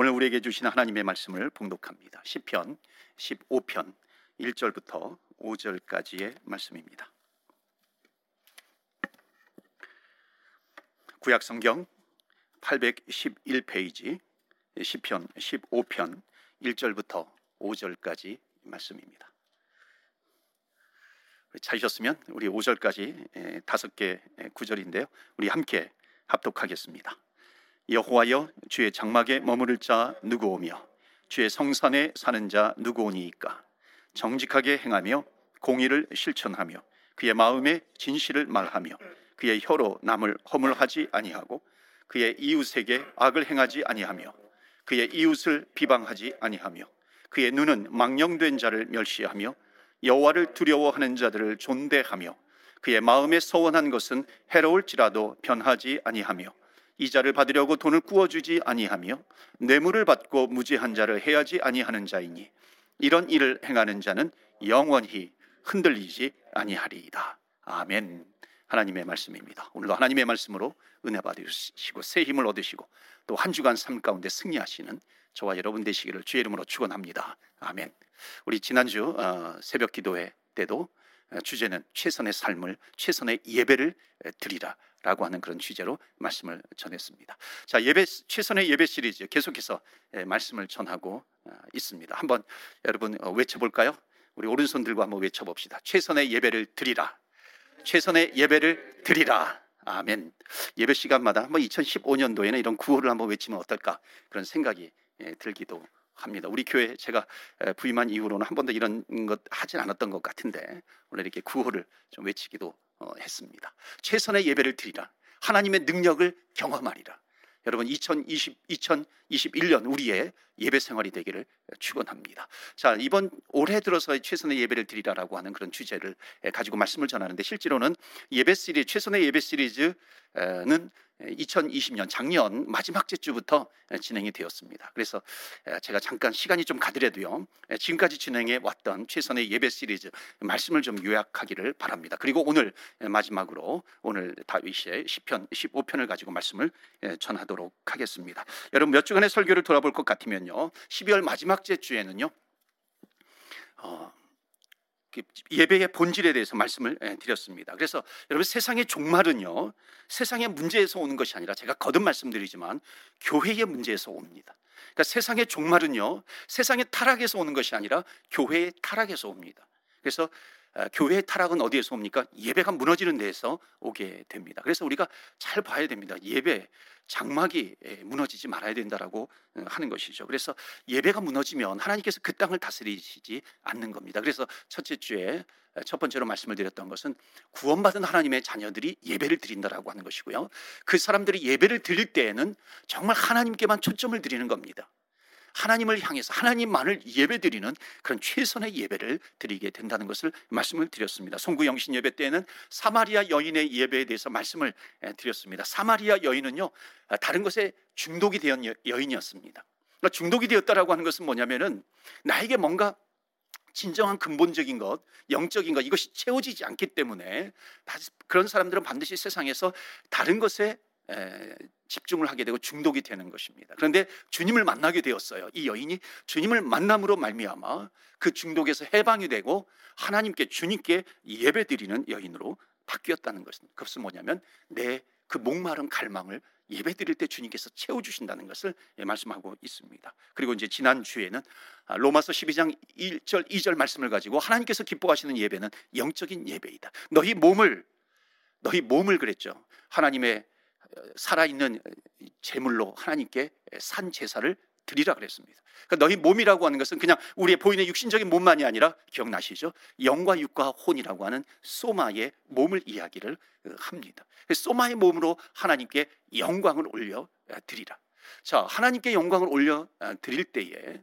오늘 우리에게 주신 하나님의 말씀을 봉독합니다. 시편 15편 1절부터 5절까지의 말씀입니다. 구약 성경 811페이지 시편 15편 1절부터 5절까지 말씀입니다. 찾으셨으면 우리 5절까지 다섯 개 구절인데요. 우리 함께 합독하겠습니다. 여호와여 주의 장막에 머무를 자 누구오며 주의 성산에 사는 자 누구오니이까? 정직하게 행하며 공의를 실천하며 그의 마음에 진실을 말하며 그의 혀로 남을 허물하지 아니하고 그의 이웃에게 악을 행하지 아니하며 그의 이웃을 비방하지 아니하며 그의 눈은 망령된 자를 멸시하며 여호와를 두려워하는 자들을 존대하며 그의 마음에 서원한 것은 해로울지라도 변하지 아니하며 이자를 받으려고 돈을 구워주지 아니하며 뇌물을 받고 무지한 자를 해야지 아니하는 자이니 이런 일을 행하는 자는 영원히 흔들리지 아니하리이다. 아멘. 하나님의 말씀입니다. 오늘도 하나님의 말씀으로 은혜 받으시고 새 힘을 얻으시고 또 한 주간 삶 가운데 승리하시는 저와 여러분 되시기를 주의 이름으로 축원합니다. 아멘. 우리 지난주 어, 새벽 기도회 때도 어, 주제는 최선의 삶을 최선의 예배를 드리라 라고 하는 그런 주제로 말씀을 전했습니다. 자 예배 최선의 예배 시리즈 계속해서 말씀을 전하고 어, 있습니다. 한번 여러분 외쳐볼까요? 우리 오른손 들고 한번 외쳐봅시다. 최선의 예배를 드리라. 최선의 예배를 드리라. 아멘. 예배 시간마다 한번 2015년도에는 이런 구호를 한번 외치면 어떨까 그런 생각이 들기도 합니다. 우리 교회 제가 부임한 이후로는 한 번도 이런 것 하진 않았던 것 같은데 오늘 이렇게 구호를 좀 외치기도 어, 했습니다. 최선의 예배를 드리라. 하나님의 능력을 경험하리라. 여러분 2020, 2021년 우리의 예배 생활이 되기를 축원합니다. 자 이번 올해 들어서 최선의 예배를 드리라라고 하는 그런 주제를 가지고 말씀을 전하는데 실제로는 예배 시리즈 최선의 예배 시리즈는 2020년 작년 마지막 주부터 진행이 되었습니다. 그래서 제가 잠깐 시간이 좀 가더라도요. 지금까지 진행해 왔던 최선의 예배 시리즈 말씀을 좀 요약하기를 바랍니다. 그리고 오늘 마지막으로 오늘 다윗의 10편 15편을 가지고 말씀을 전하도록 하겠습니다. 여러분 몇 주간의 설교를 돌아볼 것 같으면요. 12월 마지막 주에는요. 어, 그 예배의 본질에 대해서 말씀을 예, 드렸습니다. 그래서 여러분 세상의 종말은요, 세상의 문제에서 오는 것이 아니라 제가 거듭 말씀드리지만 교회의 문제에서 옵니다. 그러니까 세상의 종말은요, 세상의 타락에서 오는 것이 아니라 교회의 타락에서 옵니다. 그래서 아, 교회의 타락은 어디에서 옵니까? 예배가 무너지는 데에서 오게 됩니다. 그래서 우리가 잘 봐야 됩니다. 예배 장막이 무너지지 말아야 된다라고 어, 하는 것이죠. 그래서 예배가 무너지면 하나님께서 그 땅을 다스리시지 않는 겁니다. 그래서 첫째 주에 첫 번째로 말씀을 드렸던 것은 구원받은 하나님의 자녀들이 예배를 드린다라고 하는 것이고요. 그 사람들이 예배를 드릴 때에는 정말 하나님께만 초점을 드리는 겁니다. 하나님을 향해서 하나님만을 예배드리는 그런 최선의 예배를 드리게 된다는 것을 말씀을 드렸습니다. 송구 영신 예배 때에는 사마리아 여인의 예배에 대해서 말씀을 드렸습니다. 사마리아 여인은요 다른 것에 중독이 되었 여인이었습니다. 그러니까 중독이 되었다라고 하는 것은 뭐냐면은 나에게 뭔가 진정한 근본적인 것, 영적인 것 이것이 채워지지 않기 때문에 그런 사람들은 반드시 세상에서 다른 것에 집중을 하게 되고 중독이 되는 것입니다. 그런데 주님을 만나게 되었어요. 이 여인이 주님을 만남으로 말미암아 그 중독에서 해방이 되고 하나님께 주님께 예배드리는 여인으로 바뀌었다는 것은 그것은 뭐냐면 내 그 목마른 갈망을 예배 드릴 때 주님께서 채워 주신다는 것을 말씀하고 있습니다. 그리고 이제 지난 주에는 로마서 12장 1절 2절 말씀을 가지고 하나님께서 기뻐하시는 예배는 영적인 예배이다. 너희 몸을 너희 몸을 그랬죠. 하나님의 살아있는 제물로 하나님께 산 제사를 드리라 그랬습니다. 그러니까 너희 몸이라고 하는 것은 그냥 우리의 보이는 육신적인 몸만이 아니라 기억나시죠? 영과 육과 혼이라고 하는 소마의 몸을 이야기를 합니다. 소마의 몸으로 하나님께 영광을 올려 드리라. 자, 하나님께 영광을 올려 드릴 때에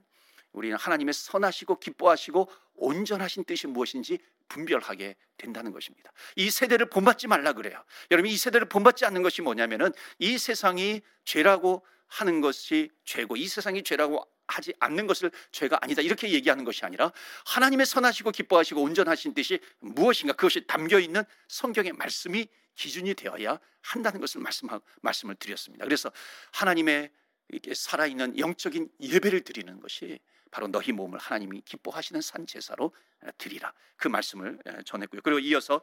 우리는 하나님의 선하시고 기뻐하시고 온전하신 뜻이 무엇인지 분별하게 된다는 것입니다. 이 세대를 본받지 말라 그래요. 여러분 이 세대를 본받지 않는 것이 뭐냐면은 이 세상이 죄라고 하는 것이 죄고 이 세상이 죄라고 하지 않는 것을 죄가 아니다 이렇게 얘기하는 것이 아니라 하나님의 선하시고 기뻐하시고 온전하신 뜻이 무엇인가 그것이 담겨 있는 성경의 말씀이 기준이 되어야 한다는 것을 말씀하, 말씀을 드렸습니다. 그래서 하나님의 살아있는 영적인 예배를 드리는 것이 바로 너희 몸을 하나님이 기뻐하시는 산 제사로 드리라 그 말씀을 전했고요. 그리고 이어서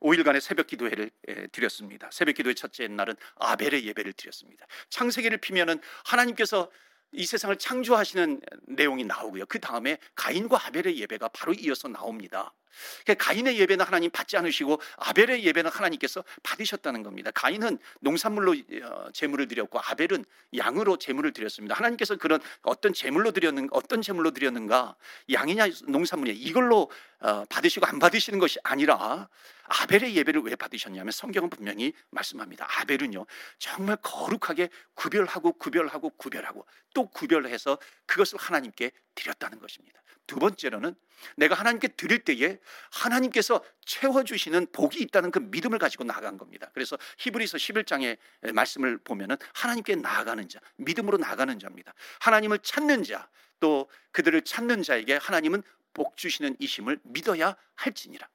5일간의 어, 새벽 기도회를 드렸습니다. 새벽 기도회 첫째 날은 아벨의 예배를 드렸습니다. 창세기를 피면은 하나님께서 이 세상을 창조하시는 내용이 나오고요. 그 다음에 가인과 아벨의 예배가 바로 이어서 나옵니다. 그러니까 가인의 예배는 하나님 받지 않으시고 아벨의 예배는 하나님께서 받으셨다는 겁니다. 가인은 농산물로 어, 제물을 드렸고 아벨은 양으로 제물을 드렸습니다. 하나님께서 그런 어떤 제물로 드렸는 어떤 제물로 드렸는가 양이냐 농산물이냐 이걸로 어, 받으시고 안 받으시는 것이 아니라 아벨의 예배를 왜 받으셨냐면 성경은 분명히 말씀합니다. 아벨은요 정말 거룩하게 구별하고 구별하고 구별하고 또 구별해서 그것을 하나님께 드렸다는 것입니다. 두 번째로는 내가 하나님께 드릴 때에 하나님께서 채워주시는 복이 있다는 그 믿음을 가지고 나아간 겁니다. 그래서 히브리서 11장의 말씀을 보면은 하나님께 나아가는 자, 믿음으로 나아가는 자입니다. 하나님을 찾는 자, 또 그들을 찾는 자에게 하나님은 복 주시는 이심을 믿어야 할지니라.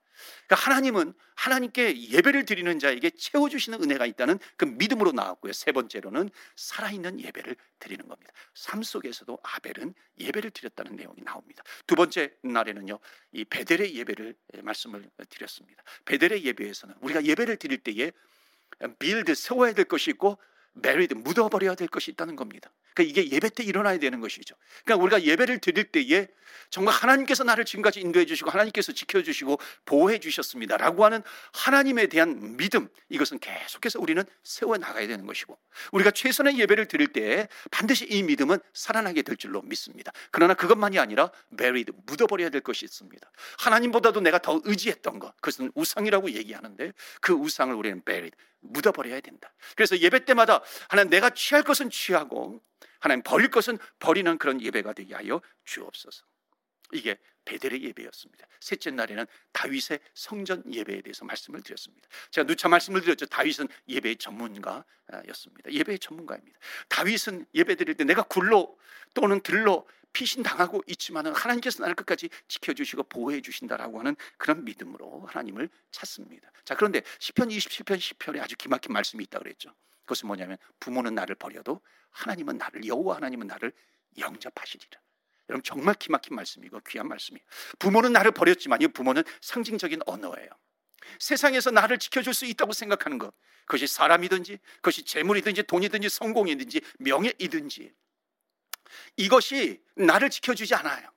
그러니까 하나님은 하나님께 예배를 드리는 자에게 채워주시는 은혜가 있다는 그 믿음으로 나왔고요. 세 번째로는 살아있는 예배를 드리는 겁니다. 삶 속에서도 아벨은 예배를 드렸다는 내용이 나옵니다. 두 번째 날에는요, 이 베델의 예배를 말씀을 드렸습니다. 베델의 예배에서는 우리가 예배를 드릴 때에 build 세워야 될 것이 있고 buried 묻어버려야 될 것이 있다는 겁니다. 그러니까 이게 예배 때 일어나야 되는 것이죠. 그러니까 우리가 예배를 드릴 때에 정말 하나님께서 나를 지금까지 인도해 주시고 하나님께서 지켜 주시고 보호해 주셨습니다라고 하는 하나님에 대한 믿음 이것은 계속해서 우리는 세워 나가야 되는 것이고 우리가 최선의 예배를 드릴 때 반드시 이 믿음은 살아나게 될 줄로 믿습니다. 그러나 그것만이 아니라 buried 묻어버려야 될 것이 있습니다. 하나님보다도 내가 더 의지했던 것 그것은 우상이라고 얘기하는데 그 우상을 우리는 buried 묻어버려야 된다. 그래서 예배 때마다 하나님 내가 취할 것은 취하고 하나님 버릴 것은 버리는 그런 예배가 되게 하여 주옵소서. 이게 베델의 예배였습니다. 셋째 날에는 다윗의 성전 예배에 대해서 말씀을 드렸습니다. 제가 누차 말씀을 드렸죠. 다윗은 예배의 전문가였습니다. 예배의 전문가입니다. 다윗은 예배 드릴 때 내가 굴로 또는 들로 피신 당하고 있지만은 하나님께서 나를 끝까지 지켜주시고 보호해 주신다라고 하는 그런 믿음으로 하나님을 찾습니다. 자 그런데 시편 27편 10편에 아주 기막힌 말씀이 있다 그랬죠. 그것은 뭐냐면 부모는 나를 버려도 하나님은 나를 여호와 하나님은 나를 영접하시리라. 여러분 정말 기막힌 말씀이고 귀한 말씀이에요. 부모는 나를 버렸지만 이 부모는 상징적인 언어예요. 세상에서 나를 지켜줄 수 있다고 생각하는 것, 그것이 사람이든지, 그것이 재물이든지, 돈이든지, 성공이든지, 명예이든지, 이것이 나를 지켜주지 않아요.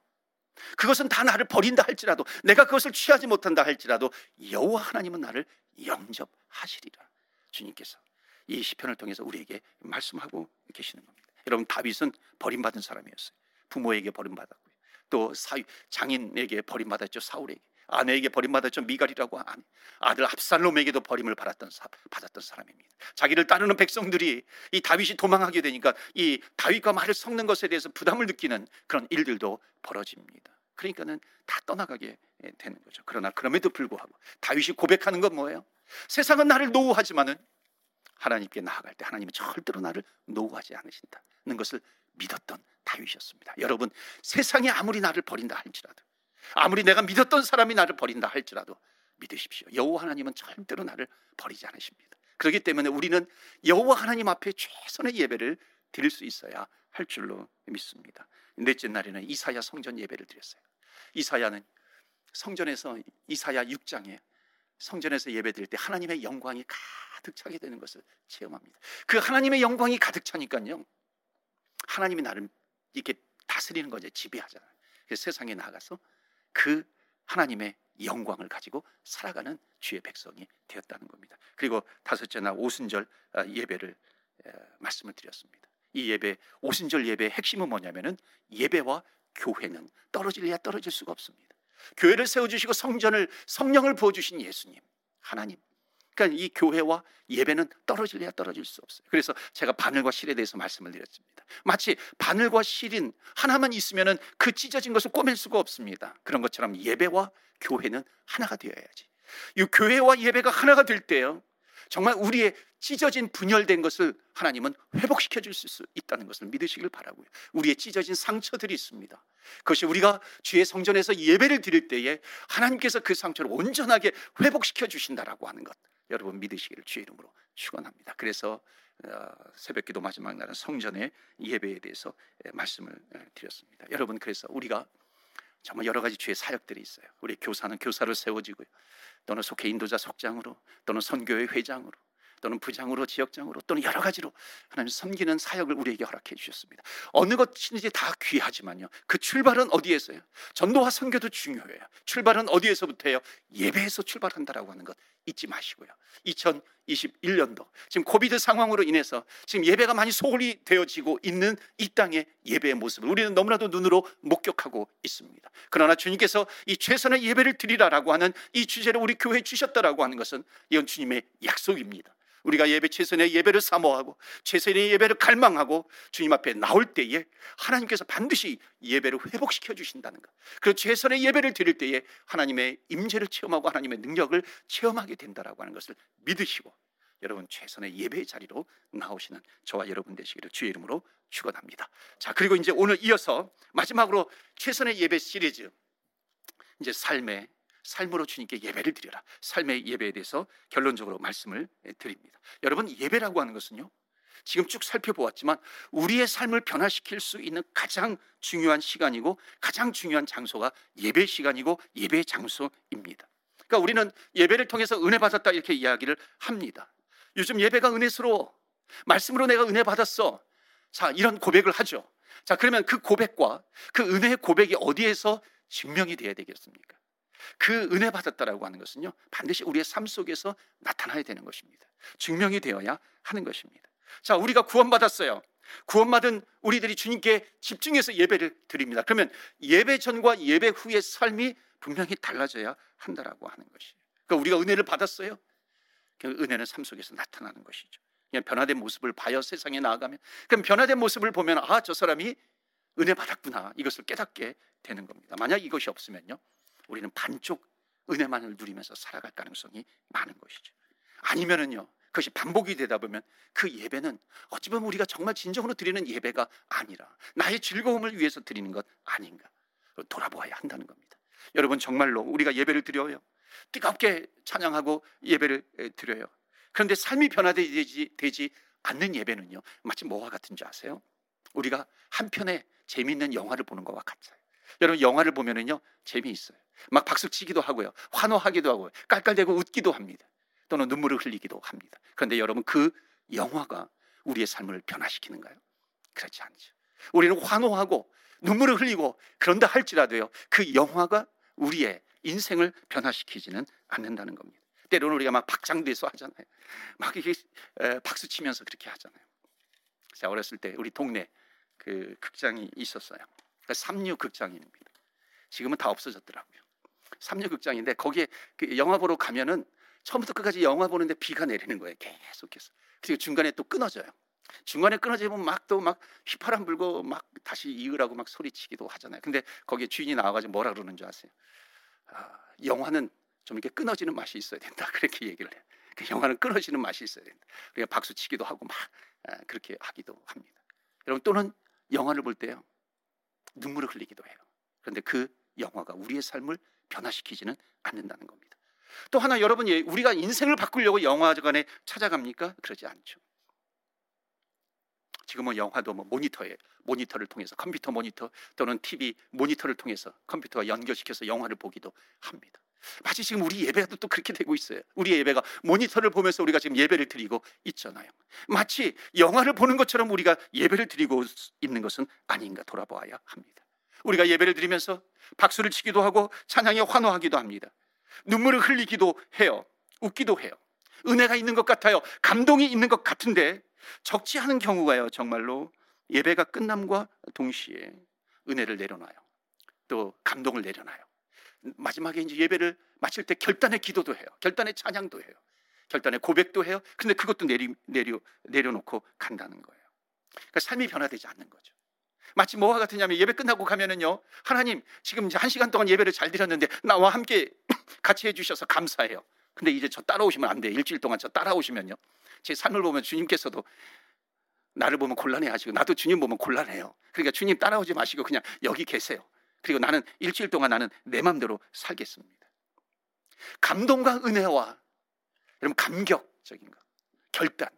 그것은 다 나를 버린다 할지라도, 내가 그것을 취하지 못한다 할지라도, 여호와 하나님은 나를 영접하시리라. 주님께서 이 시편을 통해서 우리에게 말씀하고 계시는 겁니다. 여러분 다윗은 버림받은 사람이었어요. 부모에게 버림받았고요. 또 사위 장인에게 버림받았죠. 사울에게. 아내에게 버림받았죠. 미갈이라고 아내. 아들 압살롬에게도 버림을 받았던, 받았던 사람입니다. 자기를 따르는 백성들이 이 다윗이 도망하게 되니까 이 다윗과 말을 섞는 것에 대해서 부담을 느끼는 그런 일들도 벌어집니다. 그러니까는 다 떠나가게 되는 거죠. 그러나 그럼에도 불구하고 다윗이 고백하는 건 뭐예요? 세상은 나를 노우하지만은 하나님께 나아갈 때 하나님은 절대로 나를 노우하지 않으신다는 것을 믿었던 다윗이었습니다. 여러분 세상이 아무리 나를 버린다 할지라도 아무리 내가 믿었던 사람이 나를 버린다 할지라도 믿으십시오. 여호와 하나님은 절대로 나를 버리지 않으십니다. 그렇기 때문에 우리는 여호와 하나님 앞에 최선의 예배를 드릴 수 있어야 할 줄로 믿습니다. 넷째 날에는 이사야 성전 예배를 드렸어요. 이사야는 성전에서 이사야 6장에 성전에서 예배 드릴 때 하나님의 영광이 가득 차게 되는 것을 체험합니다. 그 하나님의 영광이 가득 차니까요. 하나님이 나를 이렇게 다스리는 거죠. 지배하잖아요. 그래서 세상에 나가서 그 하나님의 영광을 가지고 살아가는 주의 백성이 되었다는 겁니다. 그리고 다섯째 날 오순절 아, 예배를 말씀을 드렸습니다. 이 예배 오순절 예배의 핵심은 뭐냐면은 예배와 교회는 떨어질래야 떨어질 수가 없습니다. 교회를 세워주시고 성전을 성령을 부어주신 예수님 하나님 그러니까 이 교회와 예배는 떨어질래야 떨어질 수 없어요. 그래서 제가 바늘과 실에 대해서 말씀을 드렸습니다. 마치 바늘과 실인 하나만 있으면은 그 찢어진 것을 꼬맬 수가 없습니다. 그런 것처럼 예배와 교회는 하나가 되어야지. 이 교회와 예배가 하나가 될 때요. 정말 우리의 찢어진 분열된 것을 하나님은 회복시켜 줄 수 있다는 것을 믿으시길 바라고요. 우리의 찢어진 상처들이 있습니다. 그것이 우리가 주의 성전에서 예배를 드릴 때에 하나님께서 그 상처를 온전하게 회복시켜 주신다라고 하는 것. 여러분 믿으시기를 주의 이름으로 축원합니다. 그래서 어, 새벽기도 마지막 날은 성전의 예배에 대해서 말씀을 드렸습니다. 여러분 그래서 우리가 정말 여러 가지 주의 사역들이 있어요. 우리 교사는 교사를 세워지고요. 또는 속해 인도자 속장으로 또는 선교회 회장으로 또는 부장으로 지역장으로 또는 여러 가지로 하나님 섬기는 사역을 우리에게 허락해 주셨습니다. 어느 것인지 다 귀하지만요. 그 출발은 어디에서요? 전도와 선교도 중요해요. 출발은 어디에서부터예요? 예배에서 출발한다라고 하는 것 잊지 마시고요. 2021년도 지금 코비드 상황으로 인해서 지금 예배가 많이 소홀히 되어지고 있는 이 땅의 예배의 모습을 우리는 너무나도 눈으로 목격하고 있습니다. 그러나 주님께서 이 최선의 예배를 드리라라고 하는 이 주제를 우리 교회에 주셨다라고 하는 것은 이건 주님의 약속입니다. 우리가 예배 최선의 예배를 사모하고 최선의 예배를 갈망하고 주님 앞에 나올 때에 하나님께서 반드시 예배를 회복시켜 주신다는 것. 그 최선의 예배를 드릴 때에 하나님의 임재를 체험하고 하나님의 능력을 체험하게 된다라고 하는 것을 믿으시고 여러분 최선의 예배의 자리로 나오시는 저와 여러분 되시기를 주의 이름으로 축원합니다. 자, 그리고 이제 오늘 이어서 마지막으로 최선의 예배 시리즈 이제 삶의 삶으로 주님께 예배를 드려라. 삶의 예배에 대해서 결론적으로 말씀을 드립니다. 여러분 예배라고 하는 것은요. 지금 쭉 살펴보았지만 우리의 삶을 변화시킬 수 있는 가장 중요한 시간이고 가장 중요한 장소가 예배 시간이고 예배 장소입니다. 그러니까 우리는 예배를 통해서 은혜 받았다 이렇게 이야기를 합니다. 요즘 예배가 은혜스러워. 말씀으로 내가 은혜 받았어. 자, 이런 고백을 하죠. 자, 그러면 그 고백과 그 은혜의 고백이 어디에서 증명이 돼야 되겠습니까? 그 은혜 받았다라고 하는 것은요 반드시 우리의 삶 속에서 나타나야 되는 것입니다. 증명이 되어야 하는 것입니다. 자, 우리가 구원받았어요. 구원받은 우리들이 주님께 집중해서 예배를 드립니다. 그러면 예배 전과 예배 후의 삶이 분명히 달라져야 한다라고 하는 것이에요. 그러니까 우리가 은혜를 받았어요. 그 은혜는 삶 속에서 나타나는 것이죠. 그냥 변화된 모습을 봐요 세상에 나아가면 그럼 변화된 모습을 보면 아 저 사람이 은혜 받았구나 이것을 깨닫게 되는 겁니다. 만약 이것이 없으면요 우리는 반쪽 은혜만을 누리면서 살아갈 가능성이 많은 것이죠. 아니면은요, 그것이 반복이 되다 보면 그 예배는 어찌 보면 우리가 정말 진정으로 드리는 예배가 아니라 나의 즐거움을 위해서 드리는 것 아닌가 돌아보아야 한다는 겁니다. 여러분 정말로 우리가 예배를 드려요. 뜨겁게 찬양하고 예배를 드려요. 그런데 삶이 변화되지 되지 않는 예배는요, 마치 뭐와 같은지 아세요? 우리가 한편의 재미있는 영화를 보는 것과 같아요. 여러분 영화를 보면은요 재미있어요. 막 박수 치기도 하고요. 환호하기도 하고 깔깔대고 웃기도 합니다. 또는 눈물을 흘리기도 합니다. 그런데 여러분 그 영화가 우리의 삶을 변화시키는가요? 그렇지 않죠. 우리는 환호하고 눈물을 흘리고 그런다 할지라도요. 그 영화가 우리의 인생을 변화시키지는 않는다는 겁니다. 때로는 우리가 막 박장대소 하잖아요. 막 이렇게 박수 치면서 그렇게 하잖아요. 제가 어렸을 때 우리 동네 그 극장이 있었어요. 그러니까 삼류 극장입니다. 지금은 다 없어졌더라고요. 삼류 극장인데 거기에 그 영화 보러 가면은 처음부터 끝까지 영화 보는데 비가 내리는 거예요. 계속해서. 그리고 중간에 또 끊어져요. 중간에 끊어지면 막 또 막 휘파람 불고 막 다시 이으라고 막 소리치기도 하잖아요. 근데 거기에 주인이 나와가지고 뭐라 그러는 줄 아세요? 아, 영화는 좀 이렇게 끊어지는 맛이 있어야 된다. 그렇게 얘기를 해요. 그 영화는 끊어지는 맛이 있어야 된다. 우리가 박수 치기도 하고 막 아, 그렇게 하기도 합니다. 여러분 또는 영화를 볼 때요. 눈물을 흘리기도 해요. 그런데 그 영화가 우리의 삶을 변화시키지는 않는다는 겁니다. 또 하나 여러분 우리가 인생을 바꾸려고 영화관에 찾아갑니까? 그러지 않죠. 지금은 영화도 뭐 모니터에 모니터를 통해서 컴퓨터 모니터 또는 TV 모니터를 통해서 컴퓨터와 연결시켜서 영화를 보기도 합니다. 마치 지금 우리 예배도 또 그렇게 되고 있어요. 우리 예배가 모니터를 보면서 우리가 지금 예배를 드리고 있잖아요. 마치 영화를 보는 것처럼 우리가 예배를 드리고 있는 것은 아닌가 돌아보아야 합니다. 우리가 예배를 드리면서 박수를 치기도 하고 찬양에 환호하기도 합니다. 눈물을 흘리기도 해요. 웃기도 해요. 은혜가 있는 것 같아요. 감동이 있는 것 같은데 적지 않은 경우가요. 정말로 예배가 끝남과 동시에 은혜를 내려놔요. 또 감동을 내려놔요. 마지막에 이제 예배를 마칠 때 결단의 기도도 해요. 결단의 찬양도 해요. 결단의 고백도 해요. 근데 그것도 내리, 내려, 내려놓고 간다는 거예요. 그러니까 삶이 변화되지 않는 거죠. 마치 뭐와 같으냐면 예배 끝나고 가면은요. 하나님 지금 이제 한 시간 동안 예배를 잘 드렸는데 나와 함께 같이 해주셔서 감사해요. 근데 이제 저 따라오시면 안 돼요. 일주일 동안 저 따라오시면요. 제 삶을 보면 주님께서도 나를 보면 곤란해 하시고 나도 주님 보면 곤란해요. 그러니까 주님 따라오지 마시고 그냥 여기 계세요. 그리고 나는 일주일 동안 나는 내 마음대로 살겠습니다. 감동과 은혜와 여러분 감격적인 것, 결단,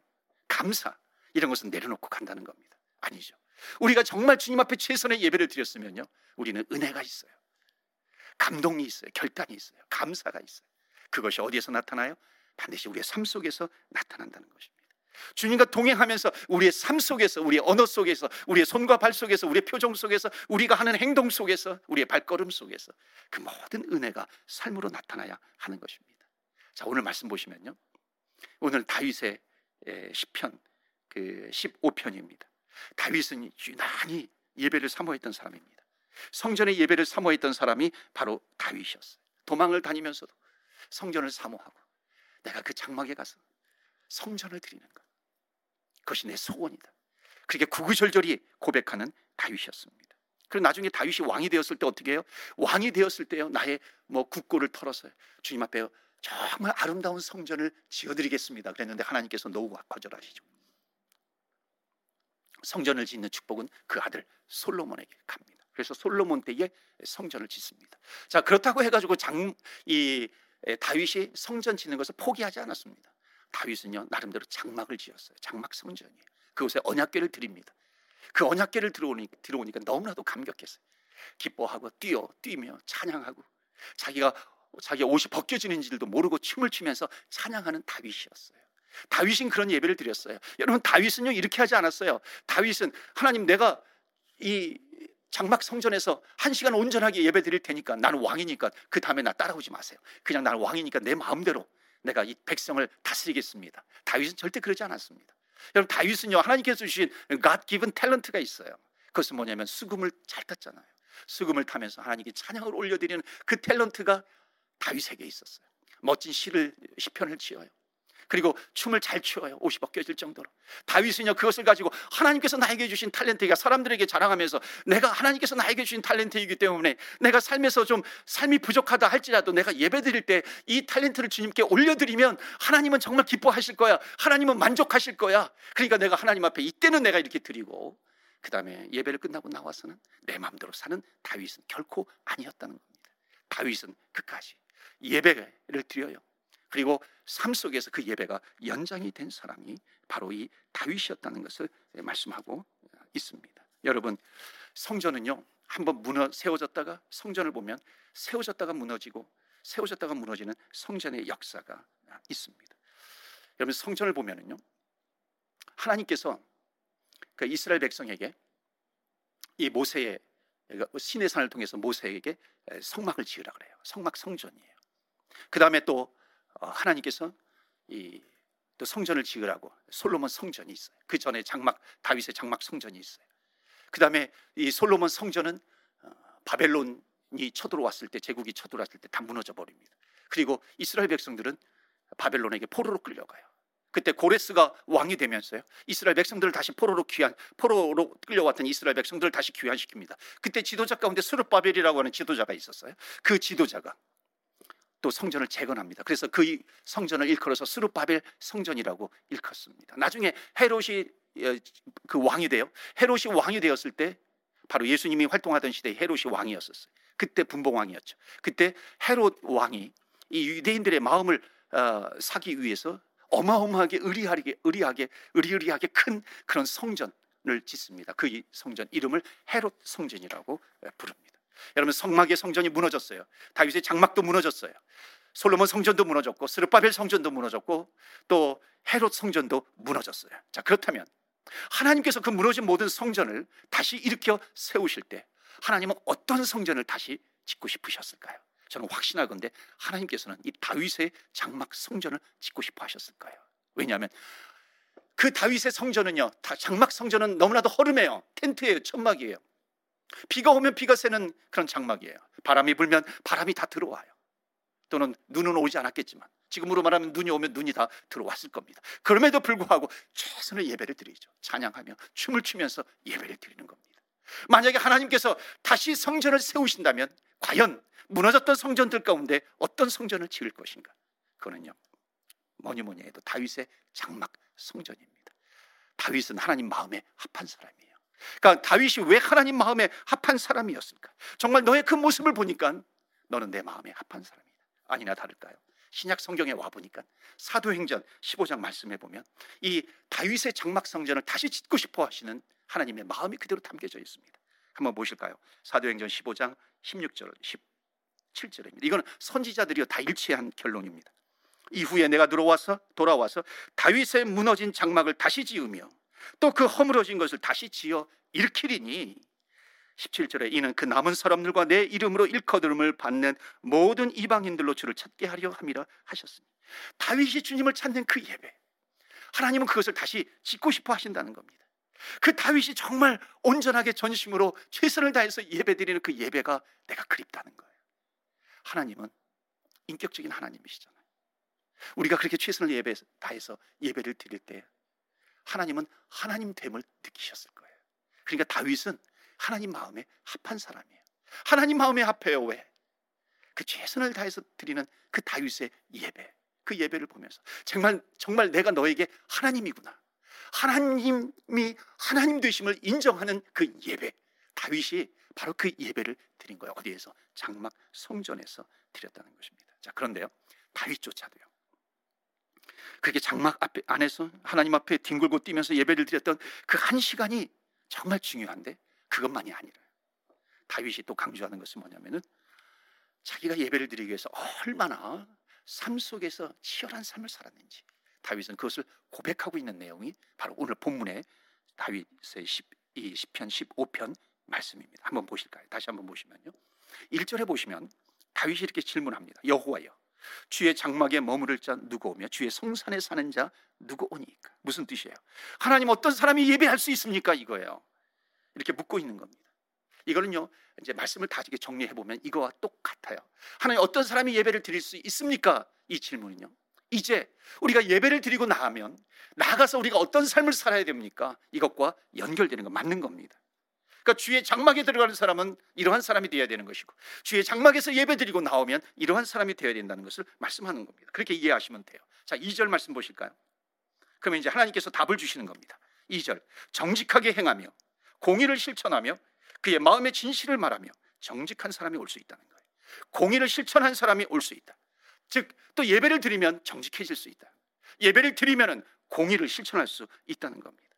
감사 이런 것은 내려놓고 간다는 겁니다. 아니죠. 우리가 정말 주님 앞에 최선의 예배를 드렸으면요. 우리는 은혜가 있어요. 감동이 있어요. 결단이 있어요. 감사가 있어요. 그것이 어디에서 나타나요? 반드시 우리의 삶 속에서 나타난다는 것입니다. 주님과 동행하면서 우리의 삶 속에서, 우리의 언어 속에서, 우리의 손과 발 속에서, 우리의 표정 속에서, 우리가 하는 행동 속에서, 우리의 발걸음 속에서 그 모든 은혜가 삶으로 나타나야 하는 것입니다. 자, 오늘 말씀 보시면요. 오늘 다윗의 시편 그 15편입니다. 다윗은 유난히 예배를 사모했던 사람입니다. 성전의 예배를 사모했던 사람이 바로 다윗이었어요. 도망을 다니면서도 성전을 사모하고 내가 그 장막에 가서 성전을 드리는 것. 그것이 내 소원이다. 그렇게 구구절절히 고백하는 다윗이었습니다. 그리고 나중에 다윗이 왕이 되었을 때 어떻게 해요? 왕이 되었을 때요. 나의 뭐 국고를 털어서 주님 앞에 정말 아름다운 성전을 지어드리겠습니다. 그랬는데 하나님께서 노후가 거절하시죠. 성전을 짓는 축복은 그 아들 솔로몬에게 갑니다. 그래서 솔로몬 때에 성전을 짓습니다. 자 그렇다고 해가지고 장 이 다윗이 성전 짓는 것을 포기하지 않았습니다. 다윗은요 나름대로 장막을 지었어요. 장막 성전이에요. 그곳에 언약궤를 드립니다. 그 언약궤를 들어오니까, 들어오니까 너무나도 감격했어요. 기뻐하고 뛰어 뛰며 찬양하고 자기가 자기 옷이 벗겨지는 줄도 모르고 춤을 추면서 찬양하는 다윗이었어요. 다윗은 그런 예배를 드렸어요. 여러분 다윗은요 이렇게 하지 않았어요. 다윗은 하나님 내가 이 장막 성전에서 한 시간 온전하게 예배 드릴 테니까 나는 왕이니까 그 다음에 나 따라오지 마세요. 그냥 나는 왕이니까 내 마음대로 내가 이 백성을 다스리겠습니다. 다윗은 절대 그러지 않았습니다. 여러분 다윗은요 하나님께서 주신 God given 탤런트가 있어요. 그것은 뭐냐면 수금을 잘 탔잖아요. 수금을 타면서 하나님께 찬양을 올려드리는 그 탤런트가 다윗에게 있었어요. 멋진 시를 시편을 지어요. 그리고 춤을 잘 추어요. 옷이 벗겨질 정도로. 다윗은요, 그것을 가지고 하나님께서 나에게 주신 탤런트가 사람들에게 자랑하면서 내가 하나님께서 나에게 주신 탤런트이기 때문에 내가 삶에서 좀 삶이 부족하다 할지라도 내가 예배 드릴 때 이 탤런트를 주님께 올려드리면 하나님은 정말 기뻐하실 거야. 하나님은 만족하실 거야. 그러니까 내가 하나님 앞에 이때는 내가 이렇게 드리고 그 다음에 예배를 끝나고 나와서는 내 마음대로 사는 다윗은 결코 아니었다는 겁니다. 다윗은 끝까지 예배를 드려요. 그리고 삶 속에서 그 예배가 연장이 된 사람이 바로 이 다윗이었다는 것을 말씀하고 있습니다. 여러분 성전은요 한번 무너 세워졌다가 성전을 보면 세워졌다가 무너지고 세워졌다가 무너지는 성전의 역사가 있습니다. 여러분 성전을 보면은요 하나님께서 그 이스라엘 백성에게 이 모세의 신의 산을 통해서 모세에게 성막을 지으라 그래요. 성막 성전이에요. 그 다음에 또 어, 하나님께서 이 또 성전을 지으라고 솔로몬 성전이 있어요. 그 전에 장막 다윗의 장막 성전이 있어요. 그 다음에 이 솔로몬 성전은 어, 바벨론이 쳐들어왔을 때 제국이 쳐들어왔을 때 다 무너져 버립니다. 그리고 이스라엘 백성들은 바벨론에게 포로로 끌려가요. 그때 고레스가 왕이 되면서요. 이스라엘 백성들을 다시 포로로 귀환 포로로 끌려왔던 이스라엘 백성들을 다시 귀환시킵니다. 그때 지도자 가운데 수르바벨이라고 하는 지도자가 있었어요. 그 지도자가 또 성전을 재건합니다. 그래서 그 성전을 일컬어서 스루바벨 성전이라고 일컫습니다. 나중에 헤롯이 어, 그 왕이 돼요. 헤롯이 왕이 되었을 때 바로 예수님이 활동하던 시대에 헤롯이 왕이었었어요. 그때 분봉왕이었죠. 그때 헤롯 왕이 이 유대인들의 마음을 어, 사기 위해서 어마어마하게 의리하게 의리하게 의리의리하게 큰 그런 성전을 짓습니다. 그 성전 이름을 헤롯 성전이라고 부릅니다. 여러분 성막의 성전이 무너졌어요. 다윗의 장막도 무너졌어요. 솔로몬 성전도 무너졌고 스르바벨 성전도 무너졌고 또 헤롯 성전도 무너졌어요. 자 그렇다면 하나님께서 그 무너진 모든 성전을 다시 일으켜 세우실 때 하나님은 어떤 성전을 다시 짓고 싶으셨을까요? 저는 확신하건데 하나님께서는 이 다윗의 장막 성전을 짓고 싶어 하셨을 까요? 왜냐하면 그 다윗의 성전은요, 장막 성전은 너무나도 허름해요. 텐트예요, 천막이에요. 비가 오면 비가 새는 그런 장막이에요. 바람이 불면 바람이 다 들어와요. 또는 눈은 오지 않았겠지만 지금으로 말하면 눈이 오면 눈이 다 들어왔을 겁니다. 그럼에도 불구하고 최선의 예배를 드리죠. 찬양하며 춤을 추면서 예배를 드리는 겁니다. 만약에 하나님께서 다시 성전을 세우신다면 과연 무너졌던 성전들 가운데 어떤 성전을 지을 것인가? 그거는요. 뭐니 뭐니 해도 다윗의 장막 성전입니다. 다윗은 하나님 마음에 합한 사람이에요. 그러니까 다윗이 왜 하나님 마음에 합한 사람이었을까? 정말 너의 그 모습을 보니까 너는 내 마음에 합한 사람이다. 아니나 다를까요? 신약 성경에 와 보니까 사도행전 15장 말씀해 보면 이 다윗의 장막 성전을 다시 짓고 싶어 하시는 하나님의 마음이 그대로 담겨져 있습니다. 한번 보실까요? 사도행전 15장 16절, 17절입니다. 이거는 선지자들이 다 일치한 결론입니다. 이후에 내가 들어와서 돌아와서 다윗의 무너진 장막을 다시 지으며 또 그 허물어진 것을 다시 지어 일으키리니 17절에 이는 그 남은 사람들과 내 이름으로 일커들음을 받는 모든 이방인들로 주를 찾게 하려 함이라 하셨습니다. 다윗이 주님을 찾는 그 예배. 하나님은 그것을 다시 짓고 싶어 하신다는 겁니다. 그 다윗이 정말 온전하게 전심으로 최선을 다해서 예배드리는 그 예배가 내가 그립다는 거예요. 하나님은 인격적인 하나님이시잖아요. 우리가 그렇게 최선을 예배 다해서 예배를 드릴 때 하나님은 하나님 됨을 느끼셨을 거예요. 그러니까 다윗은 하나님 마음에 합한 사람이에요. 하나님 마음에 합해요. 왜? 그 최선을 다해서 드리는 그 다윗의 예배. 그 예배를 보면서 정말 정말 내가 너에게 하나님이구나. 하나님이 하나님 되심을 인정하는 그 예배. 다윗이 바로 그 예배를 드린 거예요. 어디에서? 장막 성전에서 드렸다는 것입니다. 자, 그런데요. 다윗조차도요. 그렇게 장막 앞에 안에서 하나님 앞에 뒹굴고 뛰면서 예배를 드렸던 그 한 시간이 정말 중요한데 그것만이 아니라 다윗이 또 강조하는 것은 뭐냐면은 자기가 예배를 드리기 위해서 얼마나 삶 속에서 치열한 삶을 살았는지 다윗은 그것을 고백하고 있는 내용이 바로 오늘 본문의 다윗의 10, 이 10편 15편 말씀입니다. 한번 보실까요? 다시 한번 보시면요. 1절에 보시면 다윗이 이렇게 질문합니다. 여호와여 주의 장막에 머무를 자 누구 오며 주의 성산에 사는 자 누구 오니까 무슨 뜻이에요? 하나님 어떤 사람이 예배할 수 있습니까? 이거예요. 이렇게 묻고 있는 겁니다. 이거는요, 이제 말씀을 다지게 정리해 보면 이거와 똑같아요. 하나님 어떤 사람이 예배를 드릴 수 있습니까? 이 질문은요. 이제 우리가 예배를 드리고 나면 나가서 우리가 어떤 삶을 살아야 됩니까? 이것과 연결되는 거 맞는 겁니다. 그러니까 주의 장막에 들어가는 사람은 이러한 사람이 되어야 되는 것이고 주의 장막에서 예배 드리고 나오면 이러한 사람이 되어야 된다는 것을 말씀하는 겁니다. 그렇게 이해하시면 돼요. 자, 2절 말씀 보실까요? 그러면 이제 하나님께서 답을 주시는 겁니다. 2절. 정직하게 행하며 공의를 실천하며 그의 마음의 진실을 말하며 정직한 사람이 올 수 있다는 거예요. 공의를 실천한 사람이 올 수 있다. 즉, 또 예배를 드리면 정직해질 수 있다. 예배를 드리면 공의를 실천할 수 있다는 겁니다.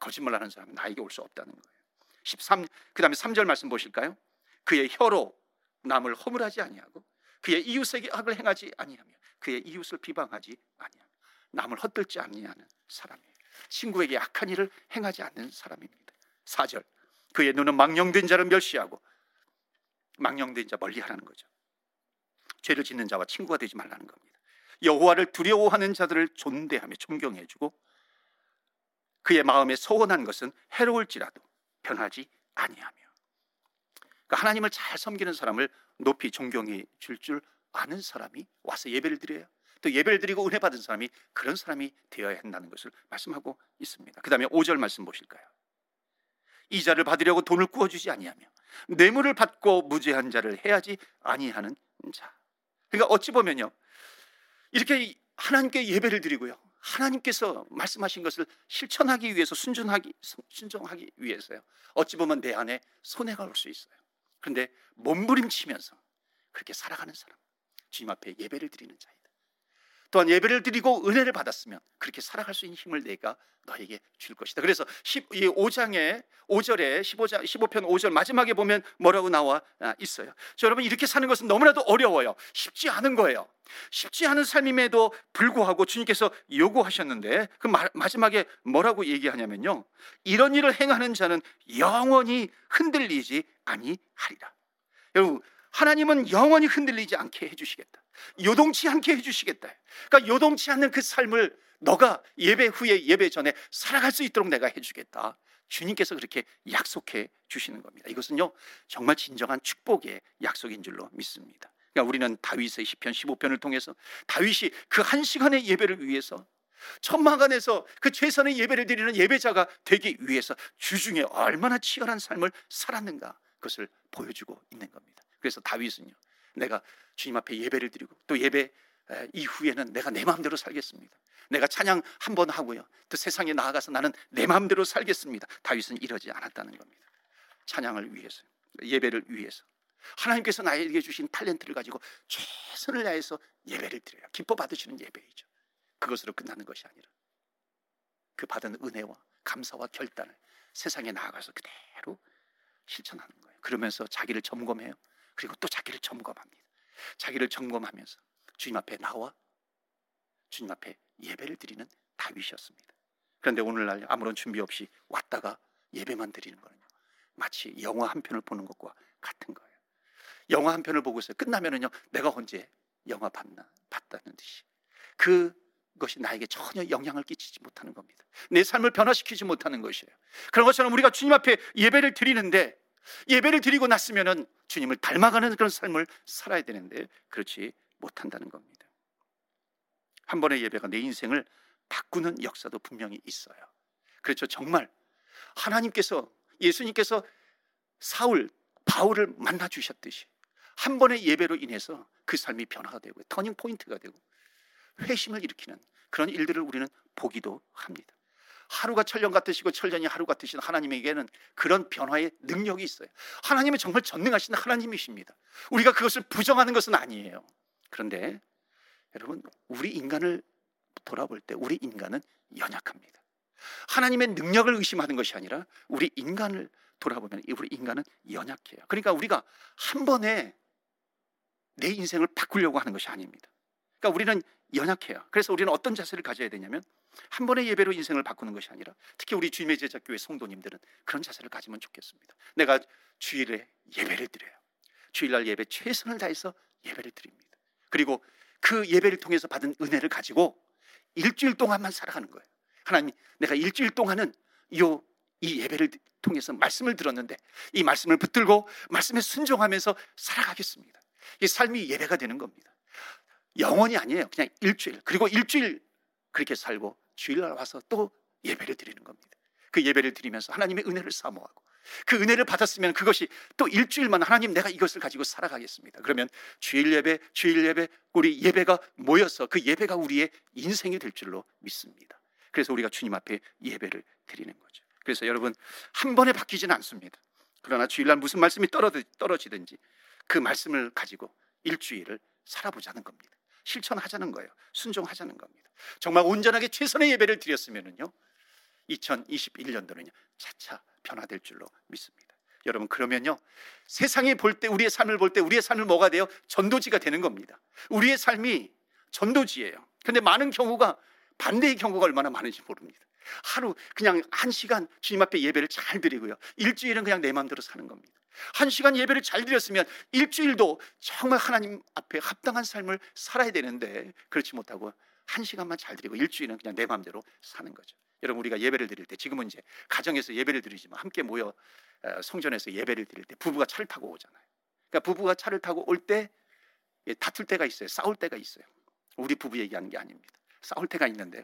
거짓말하는 사람은 나에게 올 수 없다는 거예요. 13, 그 다음에 3절 말씀 보실까요? 그의 혀로 남을 허물하지 아니하고 그의 이웃에게 악을 행하지 아니하며 그의 이웃을 비방하지 아니하며 남을 헛들지 아니하는 사람이에요. 친구에게 악한 일을 행하지 않는 사람입니다. 4절 그의 눈은 망령된 자를 멸시하고 망령된 자 멀리하라는 거죠. 죄를 짓는 자와 친구가 되지 말라는 겁니다. 여호와를 두려워하는 자들을 존대하며 존경해주고 그의 마음에 소원한 것은 해로울지라도 변하지 아니하며 그러니까 하나님을 잘 섬기는 사람을 높이 존경해 줄 줄 아는 사람이 와서 예배를 드려요. 또 예배를 드리고 은혜 받은 사람이 그런 사람이 되어야 한다는 것을 말씀하고 있습니다. 그 다음에 5절 말씀 보실까요? 이자를 받으려고 돈을 구워 주지 아니하며 뇌물을 받고 무죄한 자를 해야지 아니하는 자. 그러니까 어찌 보면요. 이렇게 하나님께 예배를 드리고요. 하나님께서 말씀하신 것을 실천하기 위해서 순종하기, 순종하기 위해서요. 어찌 보면 내 안에 손해가 올 수 있어요. 그런데 몸부림치면서 그렇게 살아가는 사람, 주님 앞에 예배를 드리는 자이다. 또한 예배를 드리고 은혜를 받았으면 그렇게 살아갈 수 있는 힘을 내가 너에게 줄 것이다. 그래서 15장에 5절에 15장 15편 5절 마지막에 보면 뭐라고 나와 아, 있어요. 저 여러분 이렇게 사는 것은 너무나도 어려워요. 쉽지 않은 거예요. 쉽지 않은 삶임에도 불구하고 주님께서 요구하셨는데 그 마지막에 뭐라고 얘기하냐면요. 이런 일을 행하는 자는 영원히 흔들리지 아니하리라. 여러분 하나님은 영원히 흔들리지 않게 해주시겠다. 요동치 않게 해주시겠다. 그러니까 요동치 않는 그 삶을 너가 예배 후에 예배 전에 살아갈 수 있도록 내가 해주겠다. 주님께서 그렇게 약속해 주시는 겁니다. 이것은요 정말 진정한 축복의 약속인 줄로 믿습니다. 그러니까 우리는 다윗의 시편 15편을 통해서 다윗이 그 한 시간의 예배를 위해서 천막안에서 그 최선의 예배를 드리는 예배자가 되기 위해서 주중에 얼마나 치열한 삶을 살았는가 그것을 보여주고 있는 겁니다. 그래서 다윗은요 내가 주님 앞에 예배를 드리고 또 예배 이후에는 내가 내 마음대로 살겠습니다. 내가 찬양 한 번 하고요. 또 세상에 나아가서 나는 내 마음대로 살겠습니다. 다윗은 이러지 않았다는 겁니다. 찬양을 위해서, 예배를 위해서. 하나님께서 나에게 주신 탤런트를 가지고 최선을 다해서 예배를 드려요. 기뻐 받으시는 예배이죠. 그것으로 끝나는 것이 아니라 그 받은 은혜와 감사와 결단을 세상에 나아가서 그대로 실천하는 거예요. 그러면서 자기를 점검해요. 그리고 또 자기를 점검합니다. 자기를 점검하면서 주님 앞에 나와 주님 앞에 예배를 드리는 다윗이었습니다. 그런데 오늘날 아무런 준비 없이 왔다가 예배만 드리는 거는요. 마치 영화 한 편을 보는 것과 같은 거예요. 영화 한 편을 보고서 끝나면은요. 내가 언제 영화 봤나 봤다는 듯이 그 것이 나에게 전혀 영향을 끼치지 못하는 겁니다. 내 삶을 변화시키지 못하는 것이에요. 그런 것처럼 우리가 주님 앞에 예배를 드리는데 예배를 드리고 났으면은 주님을 닮아가는 그런 삶을 살아야 되는데 그렇지 못한다는 겁니다. 한 번의 예배가 내 인생을 바꾸는 역사도 분명히 있어요. 그렇죠. 정말 하나님께서 예수님께서 사울 바울을 만나 주셨듯이 한 번의 예배로 인해서 그 삶이 변화가 되고 터닝 포인트가 되고 회심을 일으키는 그런 일들을 우리는 보기도 합니다. 하루가 천년 같으시고 천년이 하루 같으신 하나님에게는 그런 변화의 능력이 있어요. 하나님은 정말 전능하신 하나님이십니다. 우리가 그것을 부정하는 것은 아니에요. 그런데 여러분, 우리 인간을 돌아볼 때 우리 인간은 연약합니다. 하나님의 능력을 의심하는 것이 아니라 우리 인간을 돌아보면 우리 인간은 연약해요. 그러니까 우리가 한 번에 내 인생을 바꾸려고 하는 것이 아닙니다. 그러니까 우리는 연약해요. 그래서 우리는 어떤 자세를 가져야 되냐면 한 번의 예배로 인생을 바꾸는 것이 아니라 특히 우리 주님의 제자교회 성도님들은 그런 자세를 가지면 좋겠습니다. 내가 주일에 예배를 드려요. 주일날 예배 최선을 다해서 예배를 드립니다. 그리고 그 예배를 통해서 받은 은혜를 가지고 일주일 동안만 살아가는 거예요. 하나님, 내가 일주일 동안은 요, 이 예배를 통해서 말씀을 들었는데 이 말씀을 붙들고 말씀에 순종하면서 살아가겠습니다. 이 삶이 예배가 되는 겁니다. 영원이 아니에요. 그냥 일주일. 그리고 일주일 그렇게 살고 주일날 와서 또 예배를 드리는 겁니다. 그 예배를 드리면서 하나님의 은혜를 사모하고 그 은혜를 받았으면 그것이 또 일주일만 하나님 내가 이것을 가지고 살아가겠습니다. 그러면 주일 예배, 주일 예배, 우리 예배가 모여서 그 예배가 우리의 인생이 될 줄로 믿습니다. 그래서 우리가 주님 앞에 예배를 드리는 거죠. 그래서 여러분 한 번에 바뀌지는 않습니다. 그러나 주일날 무슨 말씀이 떨어지든지 그 말씀을 가지고 일주일을 살아보자는 겁니다. 실천하자는 거예요. 순종하자는 겁니다. 정말 온전하게 최선의 예배를 드렸으면은요. 2021년도는요. 차차 변화될 줄로 믿습니다. 여러분 그러면요. 세상이 볼 때 우리의 삶을 볼 때 우리의 삶을 뭐가 돼요? 전도지가 되는 겁니다. 우리의 삶이 전도지예요. 근데 많은 경우가 반대의 경우가 얼마나 많은지 모릅니다. 하루 그냥 한 시간 주님 앞에 예배를 잘 드리고요. 일주일은 그냥 내 마음대로 사는 겁니다. 한 시간 예배를 잘 드렸으면 일주일도 정말 하나님 앞에 합당한 삶을 살아야 되는데 그렇지 못하고 한 시간만 잘 드리고 일주일은 그냥 내 마음대로 사는 거죠. 여러분 우리가 예배를 드릴 때 지금은 이제 가정에서 예배를 드리지만 함께 모여 성전에서 예배를 드릴 때 부부가 차를 타고 오잖아요. 그러니까 부부가 차를 타고 올 때 다툴 때가 있어요. 싸울 때가 있어요. 우리 부부 얘기하는 게 아닙니다. 싸울 때가 있는데요.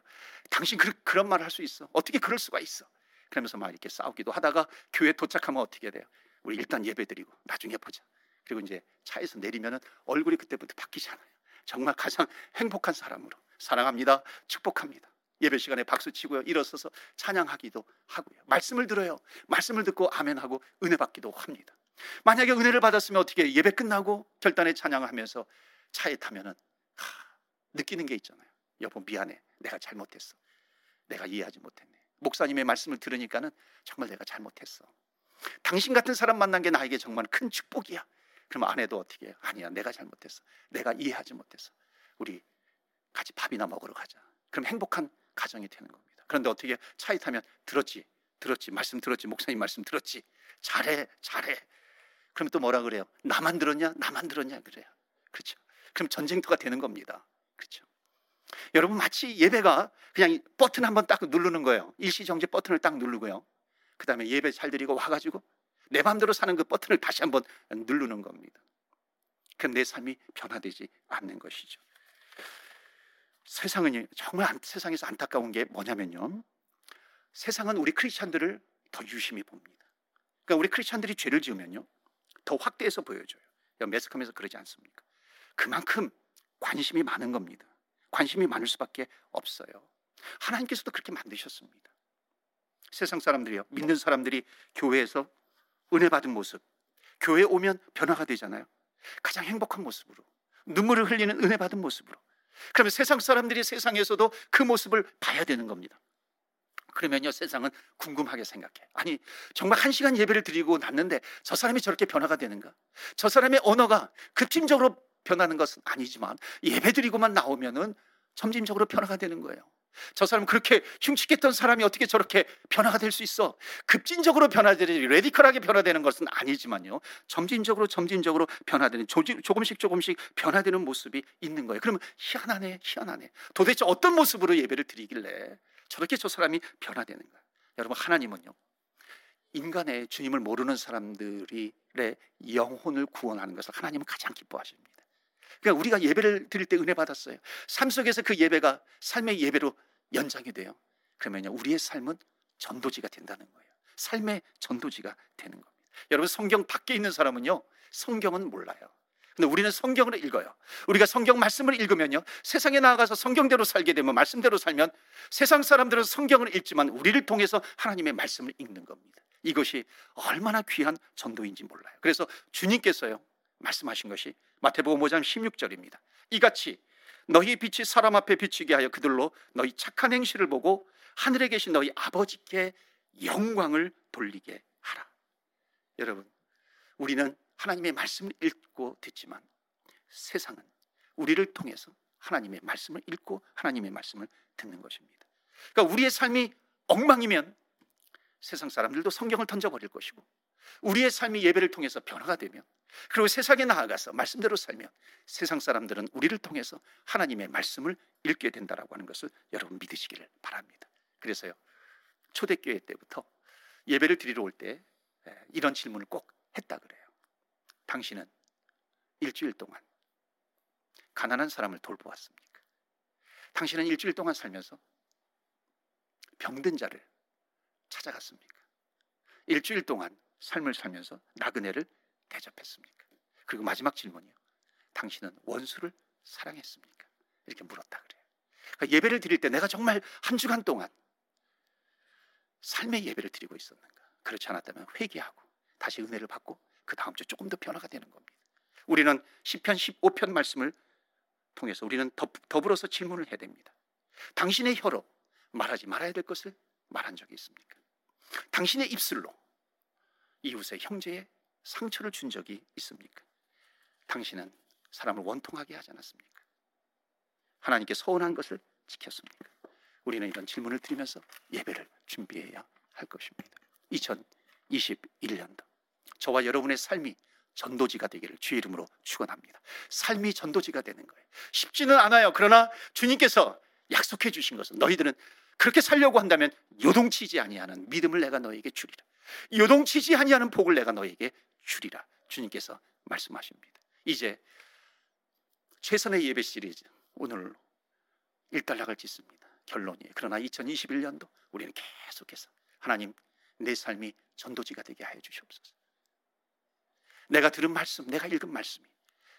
당신 그, 그런 말을 할 수 있어? 어떻게 그럴 수가 있어? 그러면서 막 이렇게 싸우기도 하다가 교회 도착하면 어떻게 돼요? 우리 일단 예배드리고 나중에 보자. 그리고 이제 차에서 내리면은 얼굴이 그때부터 바뀌잖아요. 정말 가장 행복한 사람으로 사랑합니다. 축복합니다. 예배 시간에 박수 치고요. 일어서서 찬양하기도 하고요. 말씀을 들어요. 말씀을 듣고 아멘하고 은혜 받기도 합니다. 만약에 은혜를 받았으면 어떻게 예배 끝나고 결단에 찬양하면서 차에 타면은 하, 느끼는 게 있잖아요. 여보 미안해. 내가 잘못했어. 내가 이해하지 못했네. 목사님의 말씀을 들으니까는 정말 내가 잘못했어. 당신 같은 사람 만난 게 나에게 정말 큰 축복이야. 그럼 아내도 어떻게 해요? 아니야, 내가 잘못했어. 내가 이해하지 못했어. 우리 같이 밥이나 먹으러 가자. 그럼 행복한 가정이 되는 겁니다. 그런데 어떻게 차에 타면 들었지, 들었지, 말씀 들었지, 목사님 말씀 들었지, 잘해, 잘해. 그럼 또 뭐라 그래요? 나만 들었냐? 나만 들었냐? 그래요. 그렇죠. 그럼 전쟁터가 되는 겁니다. 그렇죠. 여러분 마치 예배가 그냥 버튼 한번 딱 누르는 거예요. 일시정지 버튼을 딱 누르고요. 그 다음에 예배 잘 드리고 와가지고 내 마음대로 사는 그 버튼을 다시 한번 누르는 겁니다. 그럼 내 삶이 변화되지 않는 것이죠. 세상은 정말 세상에서 안타까운 게 뭐냐면요. 세상은 우리 크리스찬들을 더 유심히 봅니다. 그러니까 우리 크리스찬들이 죄를 지으면요. 더 확대해서 보여줘요. 매스컴에서 그러지 않습니까? 그만큼 관심이 많은 겁니다. 관심이 많을 수밖에 없어요. 하나님께서도 그렇게 만드셨습니다. 세상 사람들이요. 믿는 사람들이 교회에서 은혜 받은 모습, 교회 오면 변화가 되잖아요. 가장 행복한 모습으로 눈물을 흘리는 은혜 받은 모습으로. 그러면 세상 사람들이 세상에서도 그 모습을 봐야 되는 겁니다. 그러면요 세상은 궁금하게 생각해. 아니 정말 한 시간 예배를 드리고 났는데 저 사람이 저렇게 변화가 되는가? 저 사람의 언어가 급진적으로 변하는 것은 아니지만 예배 드리고만 나오면은 점진적으로 변화가 되는 거예요. 저 사람 그렇게 흉측했던 사람이 어떻게 저렇게 변화가 될 수 있어? 급진적으로 변화되는, 레디컬하게 변화되는 것은 아니지만요. 점진적으로 점진적으로 변화되는, 조금씩 조금씩 변화되는 모습이 있는 거예요. 그러면 희한하네, 희한하네. 도대체 어떤 모습으로 예배를 드리길래 저렇게 저 사람이 변화되는 거예요. 여러분, 하나님은요. 인간의 주님을 모르는 사람들의 영혼을 구원하는 것을 하나님은 가장 기뻐하십니다. 그러니까 우리가 예배를 드릴 때 은혜 받았어요. 삶 속에서 그 예배가 삶의 예배로 연장이 돼요. 그러면요, 우리의 삶은 전도지가 된다는 거예요. 삶의 전도지가 되는 겁니다. 여러분, 성경 밖에 있는 사람은요, 성경은 몰라요. 근데 우리는 성경을 읽어요. 우리가 성경 말씀을 읽으면요, 세상에 나아가서 성경대로 살게 되면, 말씀대로 살면 세상 사람들은 성경을 읽지만 우리를 통해서 하나님의 말씀을 읽는 겁니다. 이것이 얼마나 귀한 전도인지 몰라요. 그래서 주님께서요, 말씀하신 것이 마태복음 5장 16절입니다. 이같이 너희 빛이 사람 앞에 비치게 하여 그들로 너희 착한 행실을 보고 하늘에 계신 너희 아버지께 영광을 돌리게 하라. 여러분, 우리는 하나님의 말씀을 읽고 듣지만 세상은 우리를 통해서 하나님의 말씀을 읽고 하나님의 말씀을 듣는 것입니다. 그러니까 우리의 삶이 엉망이면 세상 사람들도 성경을 던져버릴 것이고 우리의 삶이 예배를 통해서 변화가 되면 그리고 세상에 나아가서 말씀대로 살면 세상 사람들은 우리를 통해서 하나님의 말씀을 읽게 된다라고 하는 것을 여러분 믿으시기를 바랍니다. 그래서요 초대교회 때부터 예배를 드리러 올때 예, 이런 질문을 꼭 했다 그래요. 당신은 일주일 동안 가난한 사람을 돌보았습니까? 당신은 일주일 동안 살면서 병든 자를 찾아갔습니까? 일주일 동안 삶을 살면서 나그네를 대접했습니까? 그리고 마지막 질문이요. 당신은 원수를 사랑했습니까? 이렇게 물었다 그래요. 그러니까 예배를 드릴 때 내가 정말 한 주간 동안 삶의 예배를 드리고 있었는가? 그렇지 않았다면 회개하고 다시 은혜를 받고 그 다음 주 조금 더 변화가 되는 겁니다. 우리는 시편 15편 말씀을 통해서 우리는 더불어서 질문을 해야 됩니다. 당신의 혀로 말하지 말아야 될 것을 말한 적이 있습니까? 당신의 입술로 이웃의 형제의 상처를 준 적이 있습니까? 당신은 사람을 원통하게 하지 않았습니까? 하나님께 서운한 것을 지켰습니까? 우리는 이런 질문을 드리면서 예배를 준비해야 할 것입니다. 2021년도 저와 여러분의 삶이 전도지가 되기를 주의 이름으로 축원합니다. 삶이 전도지가 되는 거예요. 쉽지는 않아요. 그러나 주님께서 약속해 주신 것은 너희들은 그렇게 살려고 한다면 요동치지 아니하는 믿음을 내가 너에게 주리라. 요동치지 아니하는 복을 내가 너에게 주리라. 주님께서 말씀하십니다. 이제 최선의 예배 시리즈 오늘 일단락을 짓습니다. 결론이에요. 그러나 2021년도 우리는 계속해서 하나님 내 삶이 전도지가 되게 하여 주시옵소서. 내가 들은 말씀, 내가 읽은 말씀이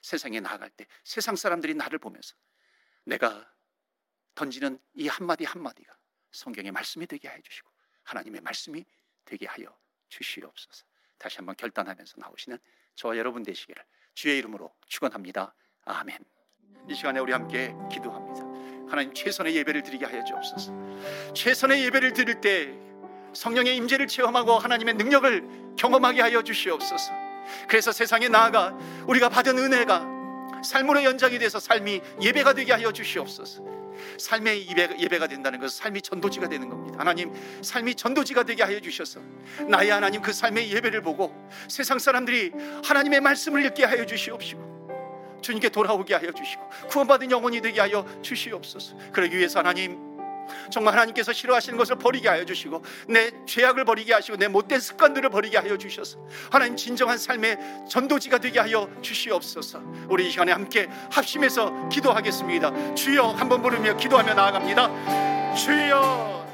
세상에 나아갈 때 세상 사람들이 나를 보면서 내가 던지는 이 한마디 한마디가 성경의 말씀이 되게 하여 주시고 하나님의 말씀이 되게 하여 주시옵소서. 다시 한번 결단하면서 나오시는 저와 여러분 되시기를 주의 이름으로 축원합니다. 아멘. 이 시간에 우리 함께 기도합니다. 하나님 최선의 예배를 드리게 하여 주옵소서. 최선의 예배를 드릴 때 성령의 임재를 체험하고 하나님의 능력을 경험하게 하여 주시옵소서. 그래서 세상에 나아가 우리가 받은 은혜가 삶으로 연장이 돼서 삶이 예배가 되게 하여 주시옵소서. 삶의 예배, 가 된다는 것은 삶이 전도지가 되는 겁니다. 하나님, 삶이 전도지가 되게 하여 주셔서 나의 하나님 그 삶의 예배를 보고 세상 사람들이 하나님의 말씀을 읽게 하여 주시옵시고 주님께 돌아오게 하여 주시고 구원받은 영혼이 되게 하여 주시옵소서. 그러기 위해서 하나님 정말 하나님께서 싫어하시는 것을 버리게 하여 주시고 내 죄악을 버리게 하시고 내 못된 습관들을 버리게 하여 주셔서 하나님 진정한 삶의 전도지가 되게 하여 주시옵소서. 우리 이 시간에 함께 합심해서 기도하겠습니다. 주여 한번 부르며 기도하며 나아갑니다. 주여